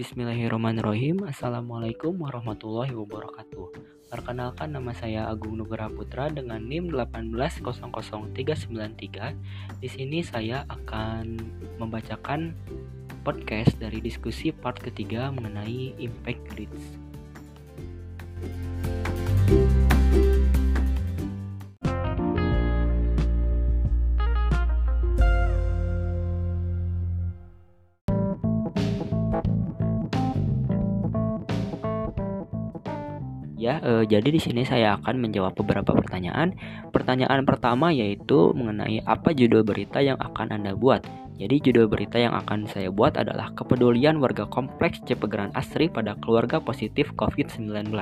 Bismillahirrahmanirrahim. Assalamualaikum warahmatullahi wabarakatuh. Perkenalkan nama saya Agung Nugraha Putra dengan NIM 1800393 Di sini saya akan membacakan podcast dari diskusi part ketiga mengenai impact grids Ya, e, jadi di sini saya akan menjawab beberapa pertanyaan. Pertanyaan pertama yaitu mengenai apa judul berita yang akan Anda buat. Jadi judul berita yang akan saya buat adalah kepedulian warga kompleks Cipegeran Asri pada keluarga positif COVID-19.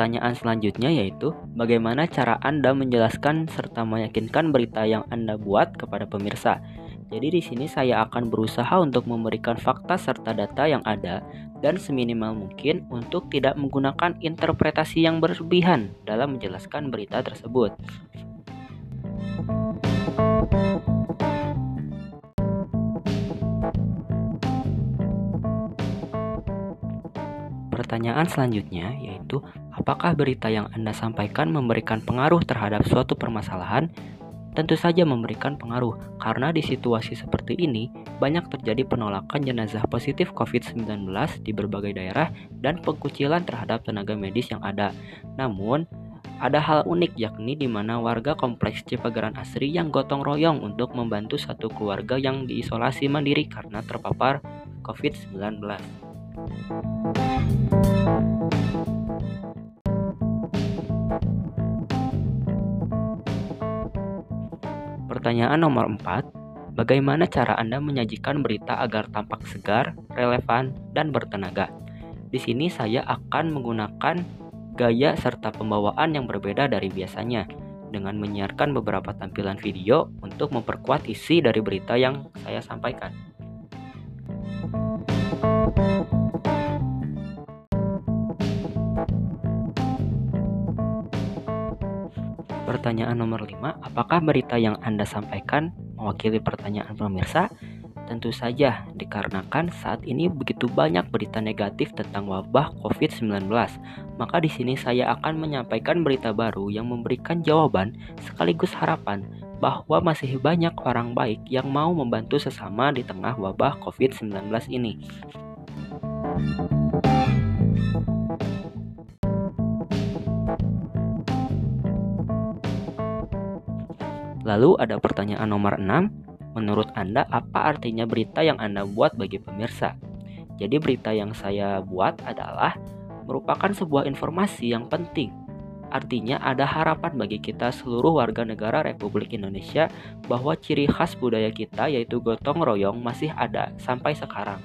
Pertanyaan selanjutnya yaitu, bagaimana cara Anda menjelaskan serta meyakinkan berita yang Anda buat kepada pemirsa? Jadi di sini saya akan berusaha untuk memberikan fakta serta data yang ada dan seminimal mungkin untuk tidak menggunakan interpretasi yang berlebihan dalam menjelaskan berita tersebut. Pertanyaan selanjutnya yaitu, apakah berita yang Anda sampaikan memberikan pengaruh terhadap suatu permasalahan? Tentu saja memberikan pengaruh, karena di situasi seperti ini banyak terjadi penolakan jenazah positif COVID-19 di berbagai daerah dan pengkucilan terhadap tenaga medis yang ada. Namun, ada hal unik yakni di mana warga kompleks Cipageran Asri yang gotong royong untuk membantu satu keluarga yang diisolasi mandiri karena terpapar COVID-19. Pertanyaan nomor 4. Bagaimana cara Anda menyajikan berita agar tampak segar, relevan, dan bertenaga? Di sini saya akan menggunakan gaya serta pembawaan yang berbeda dari biasanya dengan menyiarkan beberapa tampilan video untuk memperkuat isi dari berita yang saya sampaikan. Pertanyaan nomor 5, apakah berita yang Anda sampaikan mewakili pertanyaan pemirsa? Tentu saja, dikarenakan saat ini begitu banyak berita negatif tentang wabah COVID-19. Maka di sini saya akan menyampaikan berita baru yang memberikan jawaban sekaligus harapan bahwa masih banyak orang baik yang mau membantu sesama di tengah wabah COVID-19 ini. Lalu ada pertanyaan nomor 6. Menurut Anda apa artinya berita yang Anda buat bagi pemirsa? Jadi berita yang saya buat adalah merupakan sebuah informasi yang penting. Artinya ada harapan bagi kita seluruh warga negara Republik Indonesia bahwa ciri khas budaya kita yaitu gotong royong masih ada sampai sekarang.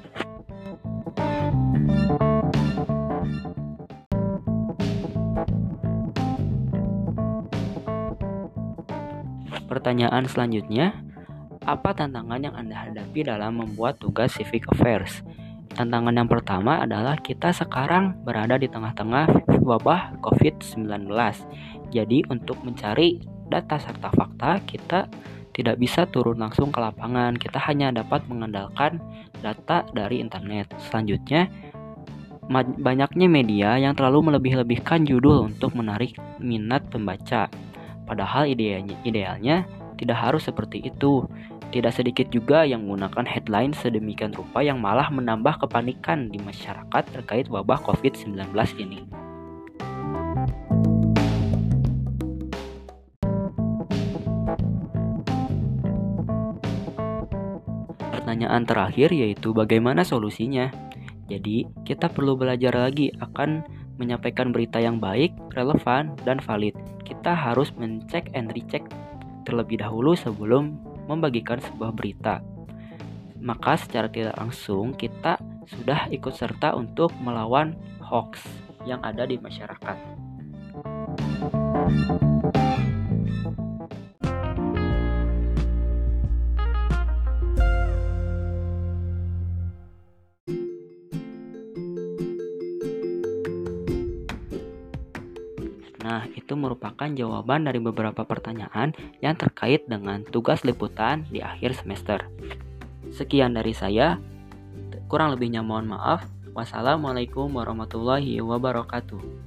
Pertanyaan selanjutnya, apa tantangan yang Anda hadapi dalam membuat tugas civic affairs? Tantangan yang pertama adalah kita sekarang berada di tengah-tengah wabah COVID-19. Jadi untuk mencari data serta fakta, kita tidak bisa turun langsung ke lapangan. Kita hanya dapat mengandalkan data dari internet. Selanjutnya, banyaknya media yang terlalu melebih-lebihkan judul untuk menarik minat pembaca. Padahal idealnya, idealnya tidak harus seperti itu. Tidak sedikit juga yang menggunakan headline sedemikian rupa yang malah menambah kepanikan di masyarakat terkait wabah COVID-19 ini. Pertanyaan terakhir yaitu bagaimana solusinya? Jadi, kita perlu belajar lagi akan menyampaikan berita yang baik, relevan, dan valid. Kita harus mencek and recheck terlebih dahulu sebelum membagikan sebuah berita. Maka secara tidak langsung kita sudah ikut serta untuk melawan hoax yang ada di masyarakat. Nah, itu merupakan jawaban dari beberapa pertanyaan yang terkait dengan tugas liputan di akhir semester. Sekian dari saya. Kurang lebihnya mohon maaf. Wassalamualaikum warahmatullahi wabarakatuh.